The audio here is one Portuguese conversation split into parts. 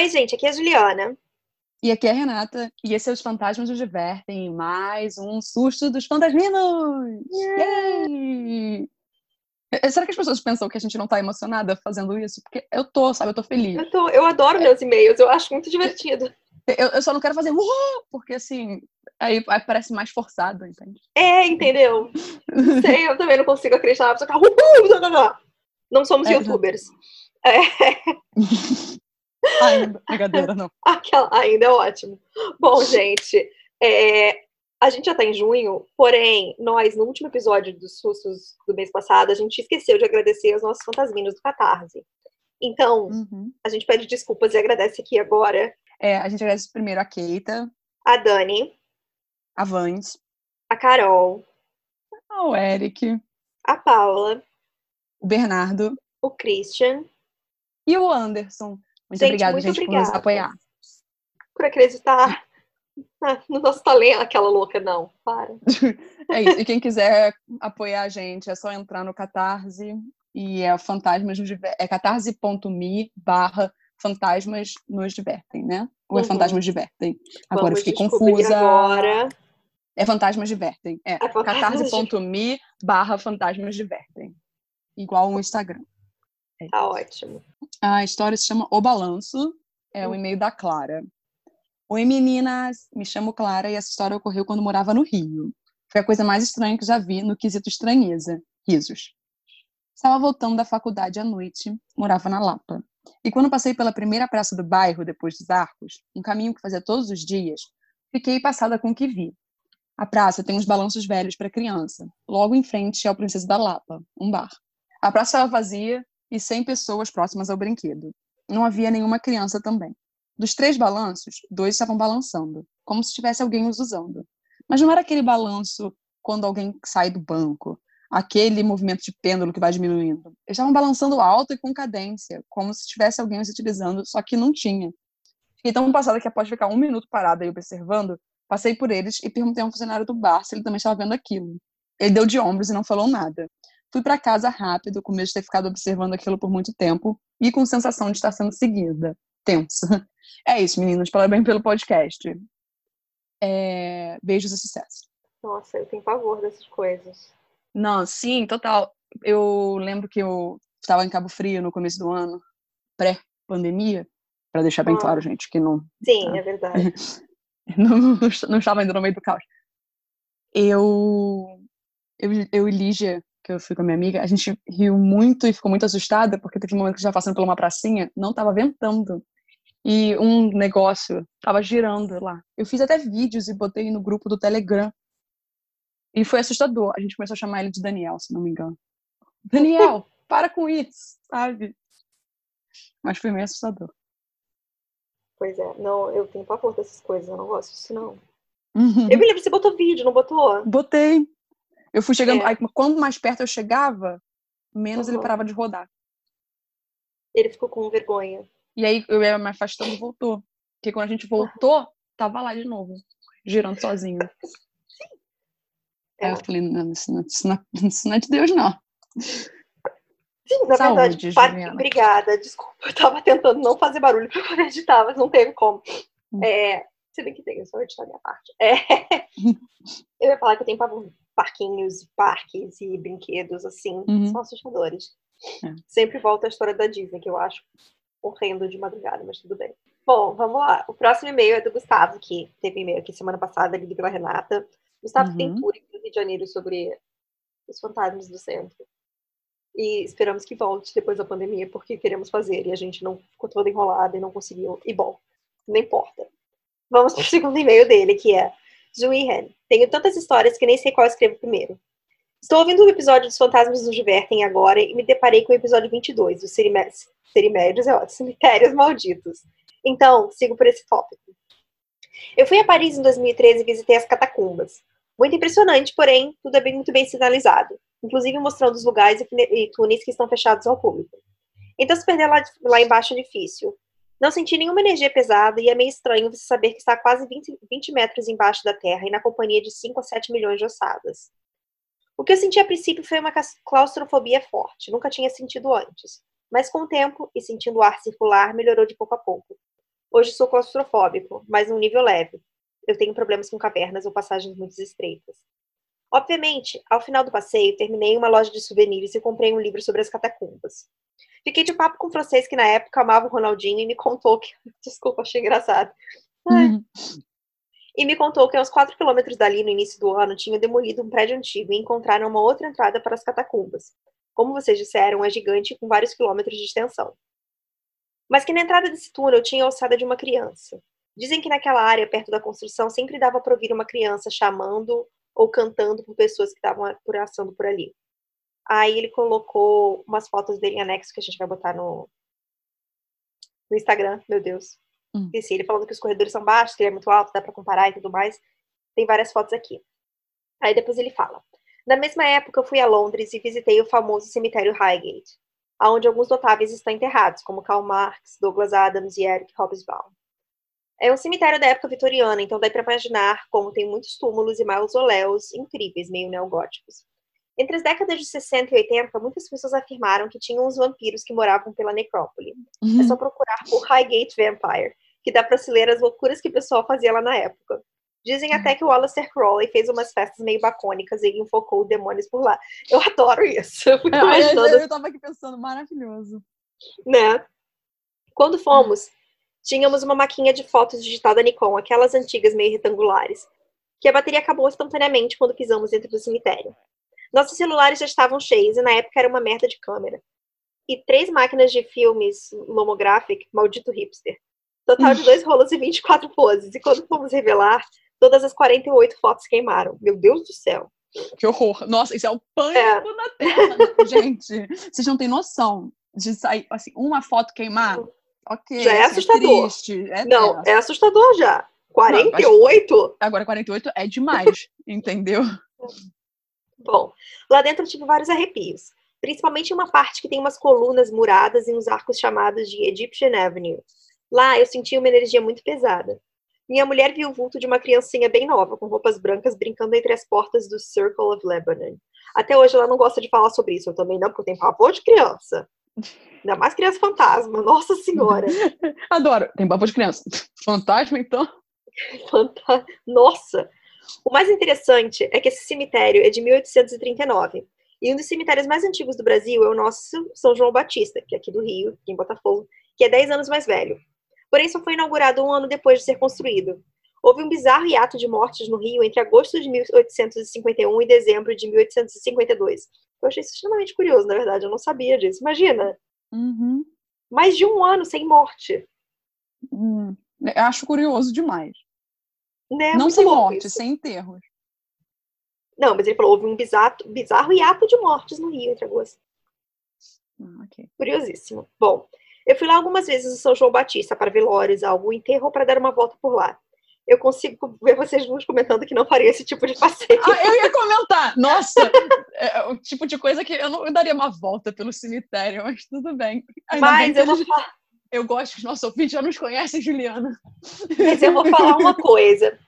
Oi, gente, aqui é a Juliana. E aqui é a Renata, e esse é Os Fantasmas nos Divertem, mais um susto dos fantasminos! Yay! Será que as pessoas pensam que a gente não tá emocionada fazendo isso? Porque eu tô, sabe? Eu tô feliz. Eu, tô, eu adoro meus e-mails, eu acho muito divertido. Eu, eu só não quero fazer uhul, porque assim, aí, aí parece mais forçado, entende? É, entendeu? Sei, eu também não consigo acreditar pessoa que uhul, não, não, não. não somos É, youtubers. É, Ainda, brincadeira, não. aquela, ainda é ótimo. Bom, gente, é, a gente já tá em junho, porém, nós, no último episódio dos sustos do mês passado, a gente esqueceu de agradecer aos nossos fantasminos do Catarse. Então, Uhum. a gente pede desculpas e agradece aqui agora É, a gente agradece primeiro a Keita, a Dani, a Vans, a Carol, o Eric, a Paula, o Bernardo o Christian, e o Anderson. Muito Gente, obrigada, muito gente, por nos apoiar. por acreditar no nosso talento, aquela louca, não, para. É isso. E quem quiser apoiar a gente, é só entrar no Catarse e é Fantasmas nos Diver- é catarse.me barra fantasmas nos divertem, né? Ou é Uhum. fantasmas divertem? Agora eu Vamos fiquei confusa. agora. É fantasmas divertem. É fantasmas catarse.me barra fantasmas divertem. Igual o Instagram. Tá ótimo. A história se chama O Balanço, é o Hum. e-mail da Clara. Oi meninas, me chamo Clara e essa história ocorreu quando morava no Rio. Foi a coisa mais estranha que já vi no quesito estranheza. Risos. Estava voltando da faculdade à noite, morava na Lapa. E quando passei pela primeira praça do bairro, depois dos arcos, um caminho que fazia todos os dias, fiquei passada com o que vi. A praça tem uns balanços velhos para criança. Logo em frente é o Princesa da Lapa, um bar. A praça estava vazia e 100 pessoas próximas ao brinquedo. Não havia nenhuma criança também. Dos três balanços, dois estavam balançando, como se tivesse alguém os usando. Mas não era aquele balanço quando alguém sai do banco, aquele movimento de pêndulo que vai diminuindo. Eles estavam balançando alto e com cadência, como se tivesse alguém os utilizando, só que não tinha. Fiquei tão passada que após ficar um minuto parada e observando, passei por eles e perguntei a um funcionário do bar se ele também estava vendo aquilo. Ele deu de ombros e não falou nada. Fui para casa rápido, com medo de ter ficado observando aquilo por muito tempo e com sensação de estar sendo seguida. Tensa. É isso, meninos. Parabéns pelo podcast. É, Beijos e sucesso. Nossa, eu tenho pavor dessas coisas. Não, sim, total. Eu lembro que eu estava em Cabo Frio no começo do ano, pré-pandemia, para deixar bem Ah. claro, gente, que não, Sim, Tá. é verdade. não, não estava ainda no meio do caos. Eu, eu, eu e Lígia, que eu fui com a minha amiga, a gente riu muito e ficou muito assustada, porque teve um momento que já passando por uma pracinha, não estava ventando. E um negócio estava girando lá. Eu fiz até vídeos e botei no grupo do Telegram. E foi assustador. A gente começou a chamar ele de Daniel, se não me engano. Daniel, para com isso, sabe? Mas foi meio assustador. Pois é, não, eu tenho pavor dessas coisas, eu não gosto disso, não. Uhum. Eu me lembro, você botou vídeo, não botou? Botei. Eu fui chegando. É. Aí, quanto mais perto eu chegava, menos ele Uhum. parava de rodar. Ele ficou com vergonha. E aí eu ia me afastando e voltou. Porque quando a gente voltou, tava lá de novo, girando sozinho. Aí É. eu falei, não, isso não, isso não, isso não é de Deus, não. Sim, na Saúde, verdade, pa- Juliana. obrigada, desculpa, eu tava tentando não fazer barulho pra poder editar, mas não teve como. Hum. É, se bem que tem, eu só vou editar a minha parte. É, eu ia falar que eu tenho pavor parquinhos, parques e brinquedos, assim, Uhum. são assustadores. É. Sempre volta a história da Disney, que eu acho horrendo de madrugada, mas tudo bem. Bom, vamos lá. O próximo e-mail é do Gustavo, que teve e-mail aqui semana passada, lido pela Renata. Gustavo tem Uhum. tour aqui no Rio de Janeiro sobre os fantasmas do centro. E esperamos que volte depois da pandemia, porque queremos fazer. E a gente não ficou toda enrolada e não conseguiu. E bom, não importa. Vamos pro segundo e-mail dele, que é Juihan. Tenho tantas histórias que nem sei qual escrevo primeiro. Estou ouvindo o episódio dos Fantasmas nos Divertem agora e me deparei com o episódio 22, dos Cerimé- Cerimérios, é ótimo, Cemitérios Malditos. Então, sigo por esse tópico. Eu fui a Paris em 2013 e visitei as catacumbas. Muito impressionante, porém, tudo é bem, muito bem sinalizado, inclusive mostrando os lugares e túneis que estão fechados ao público. Então, se perder lá, lá embaixo é difícil. Não senti nenhuma energia pesada e é meio estranho você saber que está quase 20, 20 metros embaixo da terra e na companhia de 5 a 7 milhões de ossadas. O que eu senti a princípio foi uma claustrofobia forte, nunca tinha sentido antes. Mas com o tempo e sentindo o ar circular, melhorou de pouco a pouco. Hoje sou claustrofóbico, mas num nível leve. Eu tenho problemas com cavernas ou passagens muito estreitas. Obviamente, ao final do passeio, terminei em uma loja de souvenirs e comprei um livro sobre as catacumbas. Fiquei de papo com um francês que na época amava o Ronaldinho e me contou que. Desculpa, achei engraçado. Uhum. E me contou que a uns 4 quilômetros dali, no início do ano, tinham demolido um prédio antigo e encontraram uma outra entrada para as catacumbas. Como vocês disseram, é gigante com vários quilômetros de extensão. Mas que na entrada desse túnel tinha a alçada de uma criança. Dizem que naquela área, perto da construção, sempre dava para ouvir uma criança chamando ou cantando por pessoas que estavam passando por ali. Aí ele colocou umas fotos dele em anexo que a gente vai botar no, no Instagram, meu Deus. Hum. Esqueci, ele falando que os corredores são baixos, que ele é muito alto, dá para comparar e tudo mais. Tem várias fotos aqui. Aí depois ele fala: Na mesma época, eu fui a Londres e visitei o famoso cemitério Highgate, onde alguns notáveis estão enterrados, como Karl Marx, Douglas Adams e Eric Hobsbawm. É um cemitério da época vitoriana, então dá para imaginar como tem muitos túmulos e mausoléus incríveis, meio neogóticos. Entre as décadas de 60 e 80, muitas pessoas afirmaram que tinham uns vampiros que moravam pela necrópole. Uhum. É só procurar por Highgate Vampire, que dá para se ler as loucuras que o pessoal fazia lá na época. Dizem até que o Aleister Crowley fez umas festas meio bacônicas e enfocou demônios por lá. Eu adoro isso. Eu, fico é, imaginando... eu tava aqui pensando, maravilhoso. Né? Quando fomos, tínhamos uma maquinha de fotos digital da Nikon, aquelas antigas meio retangulares, que a bateria acabou instantaneamente quando pisamos dentro do cemitério. Nossos celulares já estavam cheios e na época era uma merda de câmera. E três máquinas de filmes Lomographic, maldito hipster. Total de dois rolos e 24 poses. E quando fomos revelar, todas as 48 fotos queimaram. Meu Deus do céu. Que horror. Nossa, isso é o pânico é. na Terra, né? gente. Vocês não têm noção de sair, assim, uma foto queimar. Ok. Já é assim, assustador. É triste, é não, é assustador já. 48? Não, agora 48 é demais, entendeu? Bom, lá dentro eu tive vários arrepios, principalmente em uma parte que tem umas colunas muradas e uns arcos chamados de Egyptian Avenue. Lá eu senti uma energia muito pesada. Minha mulher viu o vulto de uma criancinha bem nova, com roupas brancas, brincando entre as portas do Circle of Lebanon. Até hoje ela não gosta de falar sobre isso, eu também não, porque eu tenho pavor de criança. Ainda mais criança fantasma, nossa senhora. Adoro, tem papo de criança. Fantasma, então? Fanta... Nossa, o mais interessante é que esse cemitério é de 1839. E um dos cemitérios mais antigos do Brasil é o nosso São João Batista, que é aqui do Rio, aqui em Botafogo, que é 10 anos mais velho. Porém, só foi inaugurado um ano depois de ser construído. Houve um bizarro hiato de mortes no Rio entre agosto de 1851 e dezembro de 1852. Eu achei isso extremamente curioso, na verdade, eu não sabia disso. Imagina! Uhum. Mais de um ano sem morte. Hum, acho curioso demais. Né? Não sem morte, sem enterros. Não, mas ele falou, houve um bizarro, bizarro hiato de mortes no Rio entre agosto. Ah, okay. Curiosíssimo. Bom, eu fui lá algumas vezes no São João Batista para velórios, algum enterro para dar uma volta por lá. Eu consigo ver vocês duas comentando que não faria esse tipo de passeio. Ah, eu ia comentar! Nossa! é o tipo de coisa que eu não eu daria uma volta pelo cemitério, mas tudo bem. Ainda mas bem eu vou falar eu gosto que os nossos ouvintes já nos conhecem, Juliana. Mas eu vou falar uma coisa.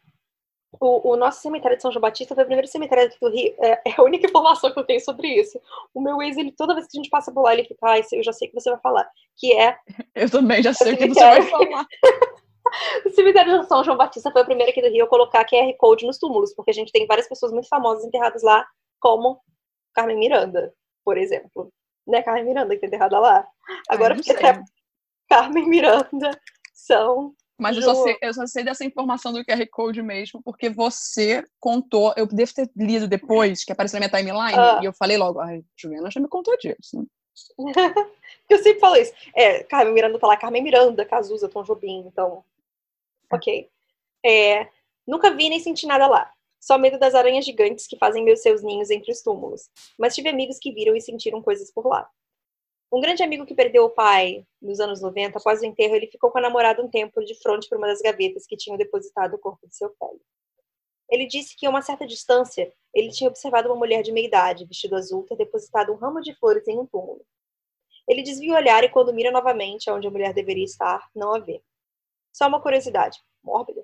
O, o, nosso cemitério de São João Batista foi o primeiro cemitério do Rio. É, é, a única informação que eu tenho sobre isso. O meu ex, ele, toda vez que a gente passa por lá, ele fica, ah, eu já sei o que você vai falar. Que é. Eu também já sei o que você vai falar. o cemitério de São João Batista foi o primeiro aqui do Rio a colocar QR Code nos túmulos, porque a gente tem várias pessoas muito famosas enterradas lá, como Carmen Miranda, por exemplo. Né, Carmen Miranda que tá enterrada lá. Agora, porque até Carmen Miranda são. Mas eu só, sei, eu só sei dessa informação do QR Code mesmo, porque você contou, eu devo ter lido depois, que apareceu na minha timeline, ah. e eu falei logo, ai, Juliana já me contou disso. eu sempre falo isso. É, Carmen Miranda tá lá, Carmen Miranda, Cazuza, Tom Jobim, então. Ok. É, nunca vi nem senti nada lá. Só medo das aranhas gigantes que fazem meus seus ninhos entre os túmulos. Mas tive amigos que viram e sentiram coisas por lá. Um grande amigo que perdeu o pai nos anos 90, após o enterro, ele ficou com a namorada um tempo de frente para uma das gavetas que tinham depositado o corpo de seu filho. Ele disse que, a uma certa distância, ele tinha observado uma mulher de meia idade, vestido azul, ter depositado um ramo de flores em um túmulo. Ele desvia o olhar e, quando mira novamente aonde a mulher deveria estar, não a vê. Só uma curiosidade, mórbida.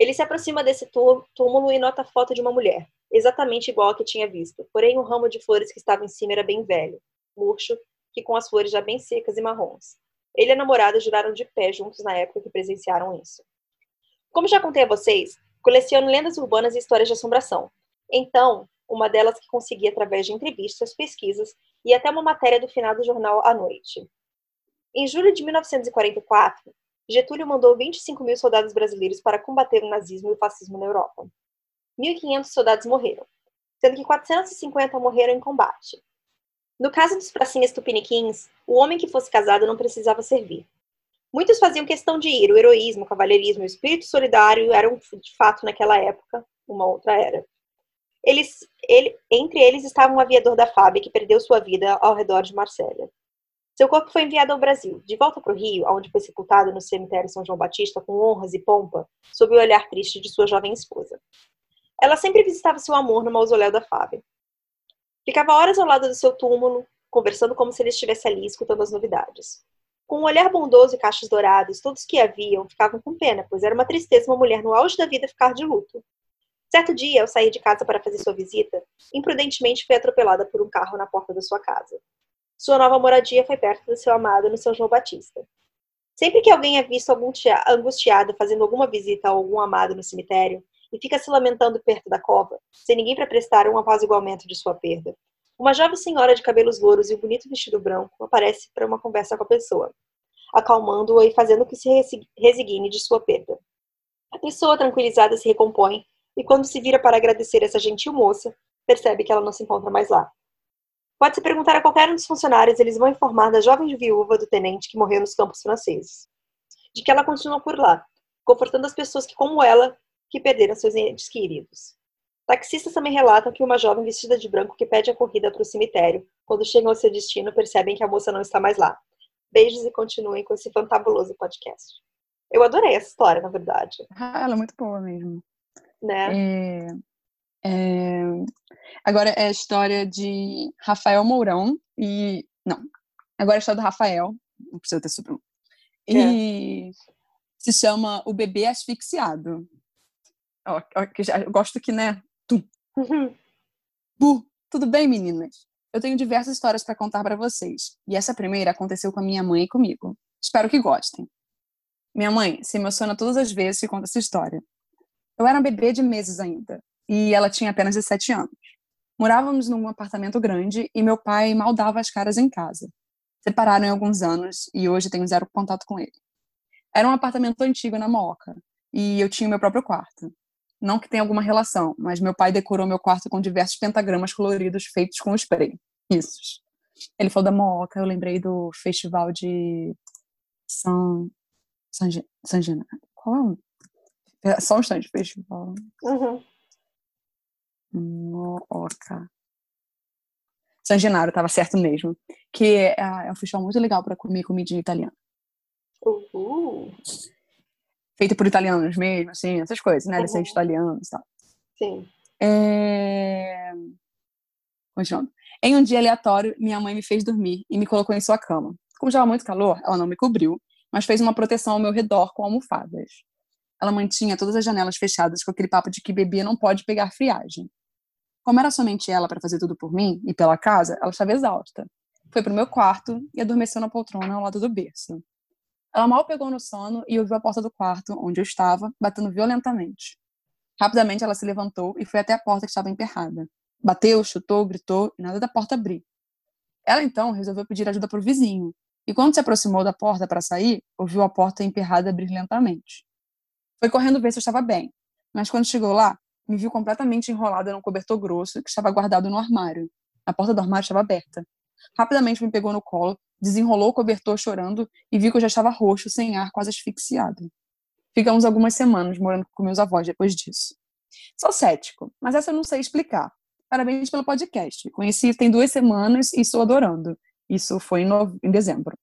Ele se aproxima desse túmulo e nota a foto de uma mulher, exatamente igual a que tinha visto, porém o ramo de flores que estava em cima era bem velho, murcho que com as flores já bem secas e marrons. Ele e a namorada juraram de pé juntos na época que presenciaram isso. Como já contei a vocês, coleciono lendas urbanas e histórias de assombração. Então, uma delas que consegui através de entrevistas, pesquisas e até uma matéria do final do jornal à noite. Em julho de 1944, Getúlio mandou 25 mil soldados brasileiros para combater o nazismo e o fascismo na Europa. 1.500 soldados morreram, sendo que 450 morreram em combate. No caso dos pracinhas tupiniquins, o homem que fosse casado não precisava servir. Muitos faziam questão de ir, o heroísmo, o cavalheirismo, o espírito solidário eram, de fato, naquela época, uma outra era. Eles, ele, entre eles estava um aviador da FAB que perdeu sua vida ao redor de Marsella. Seu corpo foi enviado ao Brasil, de volta para o Rio, onde foi sepultado no cemitério São João Batista com honras e pompa, sob o olhar triste de sua jovem esposa. Ela sempre visitava seu amor no mausoléu da Fábio. Ficava horas ao lado do seu túmulo, conversando como se ele estivesse ali escutando as novidades. Com um olhar bondoso e cachos dourados, todos que a viam ficavam com pena, pois era uma tristeza uma mulher no auge da vida ficar de luto. Certo dia, ao sair de casa para fazer sua visita, imprudentemente foi atropelada por um carro na porta da sua casa. Sua nova moradia foi perto do seu amado no São João Batista. Sempre que alguém é visto angustiado fazendo alguma visita a algum amado no cemitério e fica se lamentando perto da cova, sem ninguém para prestar um apaziguamento de sua perda, uma jovem senhora de cabelos louros e um bonito vestido branco aparece para uma conversa com a pessoa, acalmando-a e fazendo que se resigne de sua perda. A pessoa tranquilizada se recompõe e quando se vira para agradecer essa gentil moça, percebe que ela não se encontra mais lá. Pode-se perguntar a qualquer um dos funcionários, eles vão informar da jovem viúva do tenente que morreu nos campos franceses. De que ela continua por lá, confortando as pessoas que, como ela, que perderam seus entes queridos. Taxistas também relatam que uma jovem vestida de branco que pede a corrida para o cemitério, quando chegam ao seu destino, percebem que a moça não está mais lá. Beijos e continuem com esse fantabuloso podcast. Eu adorei essa história, na verdade. Ah, ela é muito boa mesmo né? É, é, agora é a história de Rafael Mourão e. Não. Agora é a história do Rafael. Não precisa ter sobrenome. E é. se chama O Bebê Asfixiado. Ó, ó, que já, eu gosto que, né? Tum. Uhum. Bu, tudo bem, meninas? Eu tenho diversas histórias para contar para vocês. E essa primeira aconteceu com a minha mãe e comigo. Espero que gostem. Minha mãe se emociona todas as vezes que conta essa história. Eu era um bebê de meses ainda, e ela tinha apenas 17 anos. Morávamos num apartamento grande e meu pai mal dava as caras em casa. Separaram em alguns anos e hoje tenho zero contato com ele. Era um apartamento antigo na Moca e eu tinha meu próprio quarto. Não que tenha alguma relação, mas meu pai decorou meu quarto com diversos pentagramas coloridos feitos com spray. Isso. Ele falou da Moca, eu lembrei do festival de São San, San Genaro. Qual é o é, só um instante, festival. Uhum. Mooca. San Genaro, estava certo mesmo. Que é, é, um festival muito legal para comer comidinha italiana. Uhul. Feito por italianos mesmo, assim, essas coisas, né? Uhum. Descendentes italianos e tal. Sim. É... Continuando. Em um dia aleatório, minha mãe me fez dormir e me colocou em sua cama. Como estava muito calor, ela não me cobriu, mas fez uma proteção ao meu redor com almofadas ela mantinha todas as janelas fechadas com aquele papo de que bebê não pode pegar friagem. Como era somente ela para fazer tudo por mim e pela casa, ela estava exausta. Foi para o meu quarto e adormeceu na poltrona ao lado do berço. Ela mal pegou no sono e ouviu a porta do quarto, onde eu estava, batendo violentamente. Rapidamente ela se levantou e foi até a porta que estava emperrada. Bateu, chutou, gritou e nada da porta abrir. Ela então resolveu pedir ajuda para o vizinho, e quando se aproximou da porta para sair, ouviu a porta emperrada abrir lentamente. Foi correndo ver se eu estava bem, mas quando chegou lá, me viu completamente enrolada num cobertor grosso que estava guardado no armário. A porta do armário estava aberta. Rapidamente me pegou no colo, desenrolou o cobertor chorando e viu que eu já estava roxo, sem ar, quase asfixiado. Ficamos algumas semanas morando com meus avós depois disso. Sou cético, mas essa eu não sei explicar. Parabéns pelo podcast. Conheci tem duas semanas e estou adorando. Isso foi em, no... em dezembro.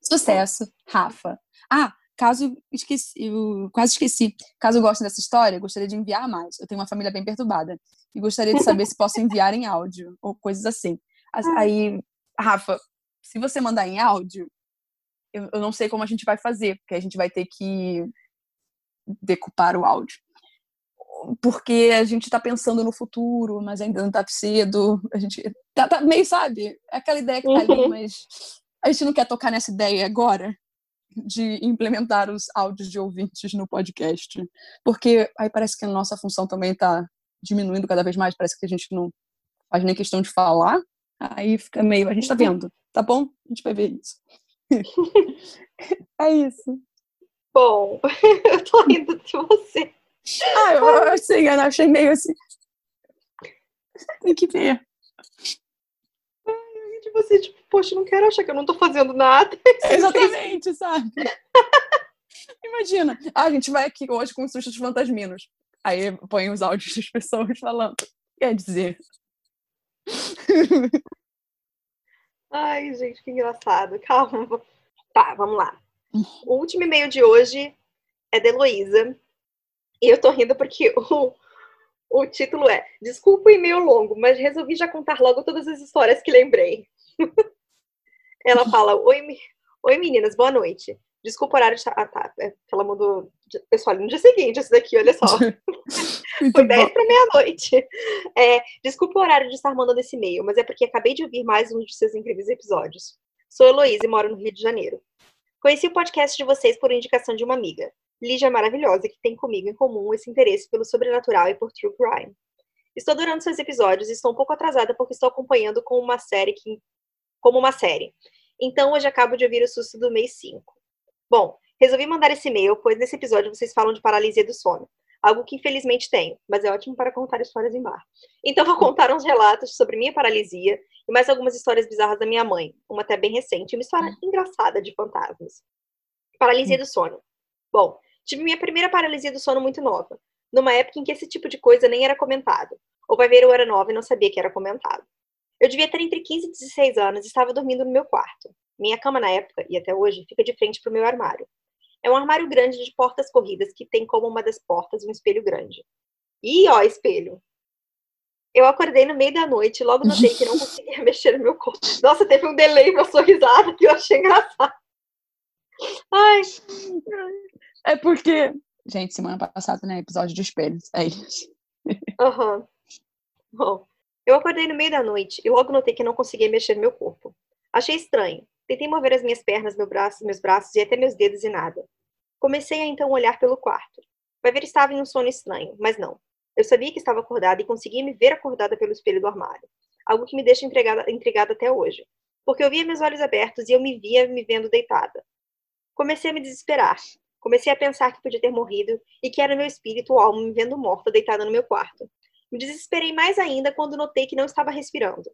Sucesso, Rafa. Ah, Caso esqueci, eu quase esqueci. Caso goste dessa história, gostaria de enviar mais. Eu tenho uma família bem perturbada e gostaria de saber se posso enviar em áudio ou coisas assim. Ah. Aí, Rafa, se você mandar em áudio, eu, eu não sei como a gente vai fazer, porque a gente vai ter que decupar o áudio. Porque a gente está pensando no futuro, mas ainda não está cedo. A gente tá, tá, meio, sabe? É aquela ideia que tá ali, mas A gente não quer tocar nessa ideia agora? De implementar os áudios de ouvintes no podcast. Porque aí parece que a nossa função também está diminuindo cada vez mais, parece que a gente não faz nem questão de falar. Aí fica meio. A gente tá vendo, tá bom? A gente vai ver isso. é isso. Bom, eu tô rindo de você. Ah, eu, assim, eu achei meio assim. Tem que ver. De você, tipo, poxa, não quero achar que eu não tô fazendo nada. Exatamente, sabe? Imagina, ah, a gente vai aqui hoje com os sustos fantasminos. Aí põe os áudios das pessoas falando. Quer dizer. Ai, gente, que engraçado. Calma. Tá, vamos lá. O último e-mail de hoje é da Heloísa. E eu tô rindo porque o, o título é Desculpa o e-mail longo, mas resolvi já contar logo todas as histórias que lembrei. Ela fala: Oi, Oi meninas, boa noite. Desculpa o horário de. Ah, tá. É, ela mandou. Pessoal, no dia seguinte, esse daqui, olha só. Foi 10 para meia-noite. É, desculpa o horário de estar mandando esse e-mail, mas é porque acabei de ouvir mais um de seus incríveis episódios. Sou Heloísa e moro no Rio de Janeiro. Conheci o podcast de vocês por indicação de uma amiga, Lígia Maravilhosa, que tem comigo em comum esse interesse pelo sobrenatural e por true crime. Estou adorando seus episódios e estou um pouco atrasada porque estou acompanhando com uma série que, como uma série. Então, hoje acabo de ouvir o susto do mês 5. Bom, resolvi mandar esse e-mail, pois nesse episódio vocês falam de paralisia do sono. Algo que infelizmente tenho, mas é ótimo para contar histórias em bar. Então vou contar uns relatos sobre minha paralisia e mais algumas histórias bizarras da minha mãe, uma até bem recente, uma história engraçada de fantasmas. Paralisia do sono. Bom, tive minha primeira paralisia do sono muito nova, numa época em que esse tipo de coisa nem era comentado. Ou vai ver, eu era nova e não sabia que era comentado. Eu devia ter entre 15 e 16 anos e estava dormindo no meu quarto. Minha cama na época, e até hoje, fica de frente para o meu armário. É um armário grande de portas corridas que tem como uma das portas um espelho grande. E ó, espelho. Eu acordei no meio da noite e logo notei que não conseguia mexer no meu corpo. Nossa, teve um delay pra sua risada que eu achei engraçado. Ai. É porque. Gente, semana passada, né? Episódio de espelhos. É isso. Aham. Uhum. Bom, eu acordei no meio da noite e logo notei que não conseguia mexer meu corpo. Achei estranho. Tentei mover as minhas pernas, meu braço, meus braços e até meus dedos e nada. Comecei a então olhar pelo quarto. Vai ver estava em um sono estranho, mas não. Eu sabia que estava acordada e conseguia me ver acordada pelo espelho do armário. Algo que me deixa intrigada, intrigada até hoje. Porque eu via meus olhos abertos e eu me via me vendo deitada. Comecei a me desesperar. Comecei a pensar que podia ter morrido e que era meu espírito ou alma me vendo morta deitada no meu quarto. Me desesperei mais ainda quando notei que não estava respirando.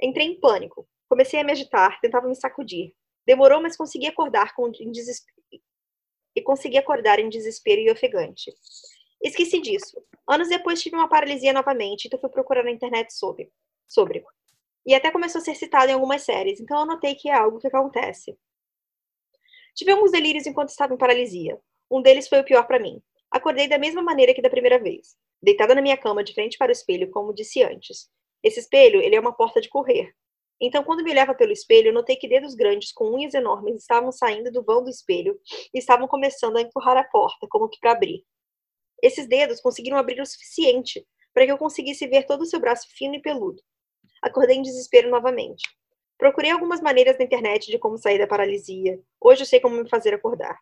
Entrei em pânico. Comecei a me agitar, tentava me sacudir. Demorou, mas consegui acordar com em desespero. E consegui acordar em desespero e ofegante. Esqueci disso. Anos depois tive uma paralisia novamente, então fui procurar na internet sobre. sobre. E até começou a ser citado em algumas séries, então eu notei que é algo que acontece. Tive alguns delírios enquanto estava em paralisia. Um deles foi o pior para mim. Acordei da mesma maneira que da primeira vez, deitada na minha cama de frente para o espelho, como disse antes. Esse espelho, ele é uma porta de correr. Então, quando me olhava pelo espelho, notei que dedos grandes com unhas enormes estavam saindo do vão do espelho e estavam começando a empurrar a porta, como que para abrir. Esses dedos conseguiram abrir o suficiente para que eu conseguisse ver todo o seu braço fino e peludo. Acordei em desespero novamente. Procurei algumas maneiras na internet de como sair da paralisia. Hoje eu sei como me fazer acordar.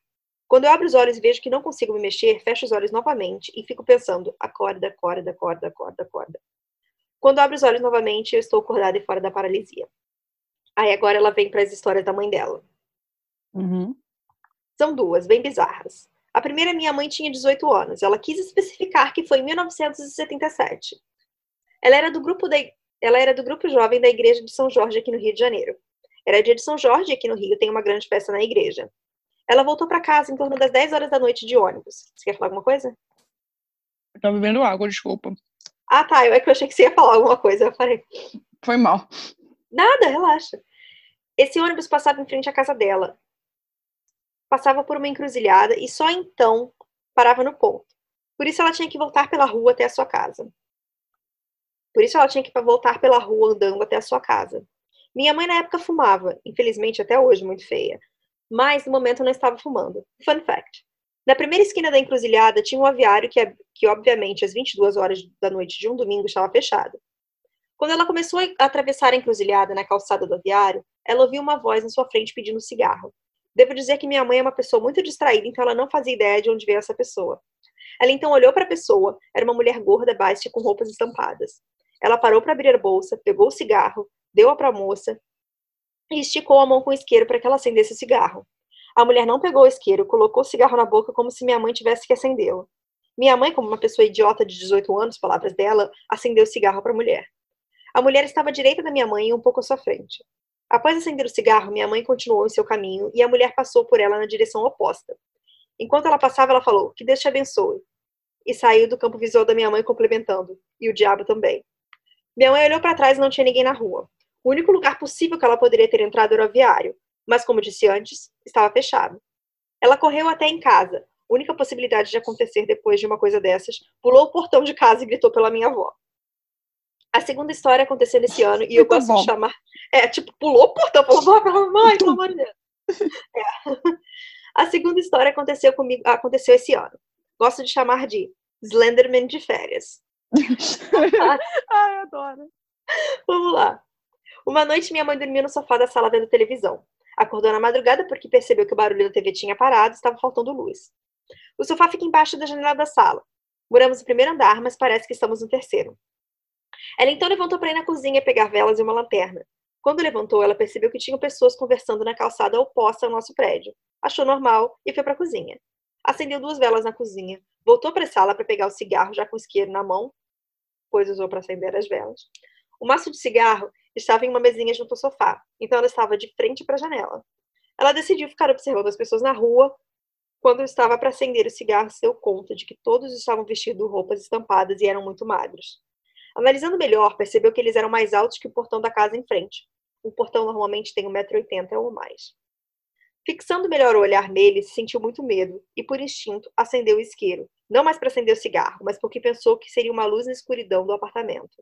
Quando eu abro os olhos e vejo que não consigo me mexer, fecho os olhos novamente e fico pensando: acorda, acorda, acorda, acorda, acorda. Quando abro os olhos novamente, eu estou acordada e fora da paralisia. Aí agora ela vem para as histórias da mãe dela. Uhum. São duas, bem bizarras. A primeira, minha mãe tinha 18 anos. Ela quis especificar que foi em 1977. Ela era do grupo da, ela era do grupo jovem da igreja de São Jorge aqui no Rio de Janeiro. Era dia de São Jorge aqui no Rio, tem uma grande festa na igreja. Ela voltou para casa em torno das 10 horas da noite de ônibus. Você quer falar alguma coisa? Eu tava bebendo água, desculpa. Ah, tá. Eu é que eu achei que você ia falar alguma coisa. Eu falei. Foi mal. Nada, relaxa. Esse ônibus passava em frente à casa dela. Passava por uma encruzilhada e só então parava no ponto. Por isso ela tinha que voltar pela rua até a sua casa. Por isso ela tinha que voltar pela rua andando até a sua casa. Minha mãe na época fumava, infelizmente até hoje muito feia, mas no momento não estava fumando. Fun fact. Na primeira esquina da encruzilhada tinha um aviário que, que obviamente, às 22 horas da noite de um domingo estava fechado. Quando ela começou a atravessar a encruzilhada na calçada do aviário, ela ouviu uma voz na sua frente pedindo cigarro. Devo dizer que minha mãe é uma pessoa muito distraída, então ela não fazia ideia de onde veio essa pessoa. Ela então olhou para a pessoa, era uma mulher gorda, baixa, com roupas estampadas. Ela parou para abrir a bolsa, pegou o cigarro, deu-a para a moça e esticou a mão com o isqueiro para que ela acendesse o cigarro. A mulher não pegou o isqueiro, colocou o cigarro na boca como se minha mãe tivesse que acendê-lo. Minha mãe, como uma pessoa idiota de 18 anos, palavras dela, acendeu o cigarro para a mulher. A mulher estava à direita da minha mãe e um pouco à sua frente. Após acender o cigarro, minha mãe continuou em seu caminho e a mulher passou por ela na direção oposta. Enquanto ela passava, ela falou: Que Deus te abençoe. E saiu do campo visual da minha mãe complementando: E o diabo também. Minha mãe olhou para trás e não tinha ninguém na rua. O único lugar possível que ela poderia ter entrado era o aviário, mas, como disse antes, estava fechado. Ela correu até em casa, única possibilidade de acontecer depois de uma coisa dessas, pulou o portão de casa e gritou pela minha avó. A segunda história aconteceu nesse ano e eu gosto bom. de chamar. É, tipo, pulou o portão, falou, vai pela mãe, pelo amor de Deus. É. A segunda história aconteceu comigo, aconteceu esse ano. Gosto de chamar de Slenderman de férias. Ai, adoro. Vamos lá. Uma noite minha mãe dormiu no sofá da sala vendo televisão. Acordou na madrugada porque percebeu que o barulho da TV tinha parado e estava faltando luz. O sofá fica embaixo da janela da sala. Moramos no primeiro andar, mas parece que estamos no terceiro. Ela então levantou para ir na cozinha pegar velas e uma lanterna. Quando levantou, ela percebeu que tinham pessoas conversando na calçada oposta ao nosso prédio. Achou normal e foi para a cozinha. Acendeu duas velas na cozinha, voltou para a sala para pegar o cigarro já com o isqueiro na mão, pois usou para acender as velas. O maço de cigarro estava em uma mesinha junto ao sofá, então ela estava de frente para a janela. Ela decidiu ficar observando as pessoas na rua. Quando estava para acender o cigarro, se deu conta de que todos estavam vestindo roupas estampadas e eram muito magros. Analisando melhor, percebeu que eles eram mais altos que o portão da casa em frente. Um portão normalmente tem 1,80m ou mais. Fixando melhor o olhar nele, sentiu muito medo e, por instinto, acendeu o isqueiro. Não mais para acender o cigarro, mas porque pensou que seria uma luz na escuridão do apartamento.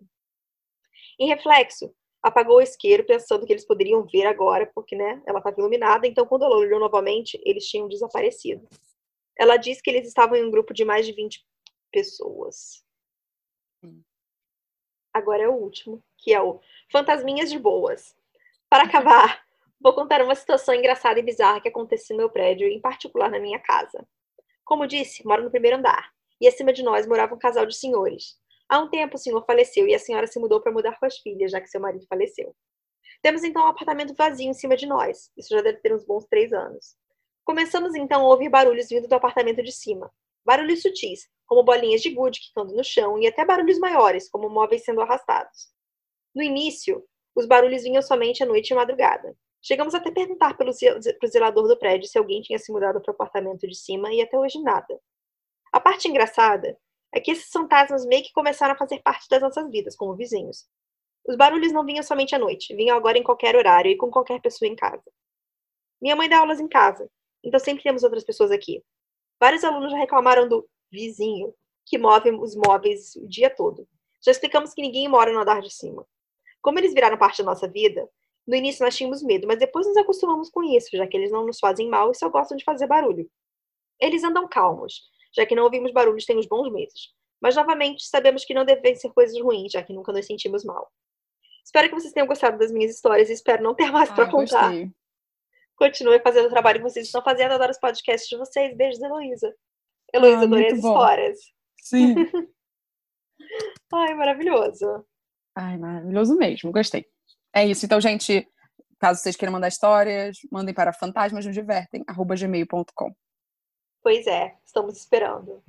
Em reflexo, apagou o isqueiro, pensando que eles poderiam ver agora, porque né, ela estava iluminada, então quando ela olhou novamente, eles tinham desaparecido. Ela disse que eles estavam em um grupo de mais de 20 pessoas. Hum. Agora é o último, que é o Fantasminhas de Boas. Para acabar, vou contar uma situação engraçada e bizarra que aconteceu no meu prédio, em particular na minha casa. Como disse, moro no primeiro andar, e acima de nós morava um casal de senhores. Há um tempo o senhor faleceu e a senhora se mudou para mudar com as filhas, já que seu marido faleceu. Temos então um apartamento vazio em cima de nós. Isso já deve ter uns bons três anos. Começamos então a ouvir barulhos vindo do apartamento de cima. Barulhos sutis, como bolinhas de gude quicando no chão, e até barulhos maiores, como móveis sendo arrastados. No início, os barulhos vinham somente à noite e madrugada. Chegamos até perguntar pelo zelador do prédio se alguém tinha se mudado para o apartamento de cima e até hoje nada. A parte engraçada é que esses fantasmas meio que começaram a fazer parte das nossas vidas, como vizinhos. Os barulhos não vinham somente à noite, vinham agora em qualquer horário e com qualquer pessoa em casa. Minha mãe dá aulas em casa, então sempre temos outras pessoas aqui. Vários alunos já reclamaram do vizinho, que move os móveis o dia todo. Já explicamos que ninguém mora no andar de cima. Como eles viraram parte da nossa vida, no início nós tínhamos medo, mas depois nos acostumamos com isso, já que eles não nos fazem mal e só gostam de fazer barulho. Eles andam calmos, já que não ouvimos barulhos tem uns bons meses. Mas, novamente, sabemos que não devem ser coisas ruins, já que nunca nos sentimos mal. Espero que vocês tenham gostado das minhas histórias e espero não ter mais ah, para contar. Gostei. Continue fazendo o trabalho que vocês estão fazendo. Adoro os podcasts de vocês. Beijos, Heloísa. Heloísa, ah, adorei as bom. histórias. Sim. Ai, maravilhoso. Ai, maravilhoso mesmo. Gostei. É isso. Então, gente, caso vocês queiram mandar histórias, mandem para fantasmasnosdivertem.gmail.com. Pois é, estamos esperando.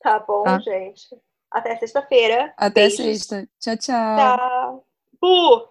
Tá bom, tá. gente. Até sexta-feira. Até Beijos. sexta. Tchau, tchau. Tchau. Uh!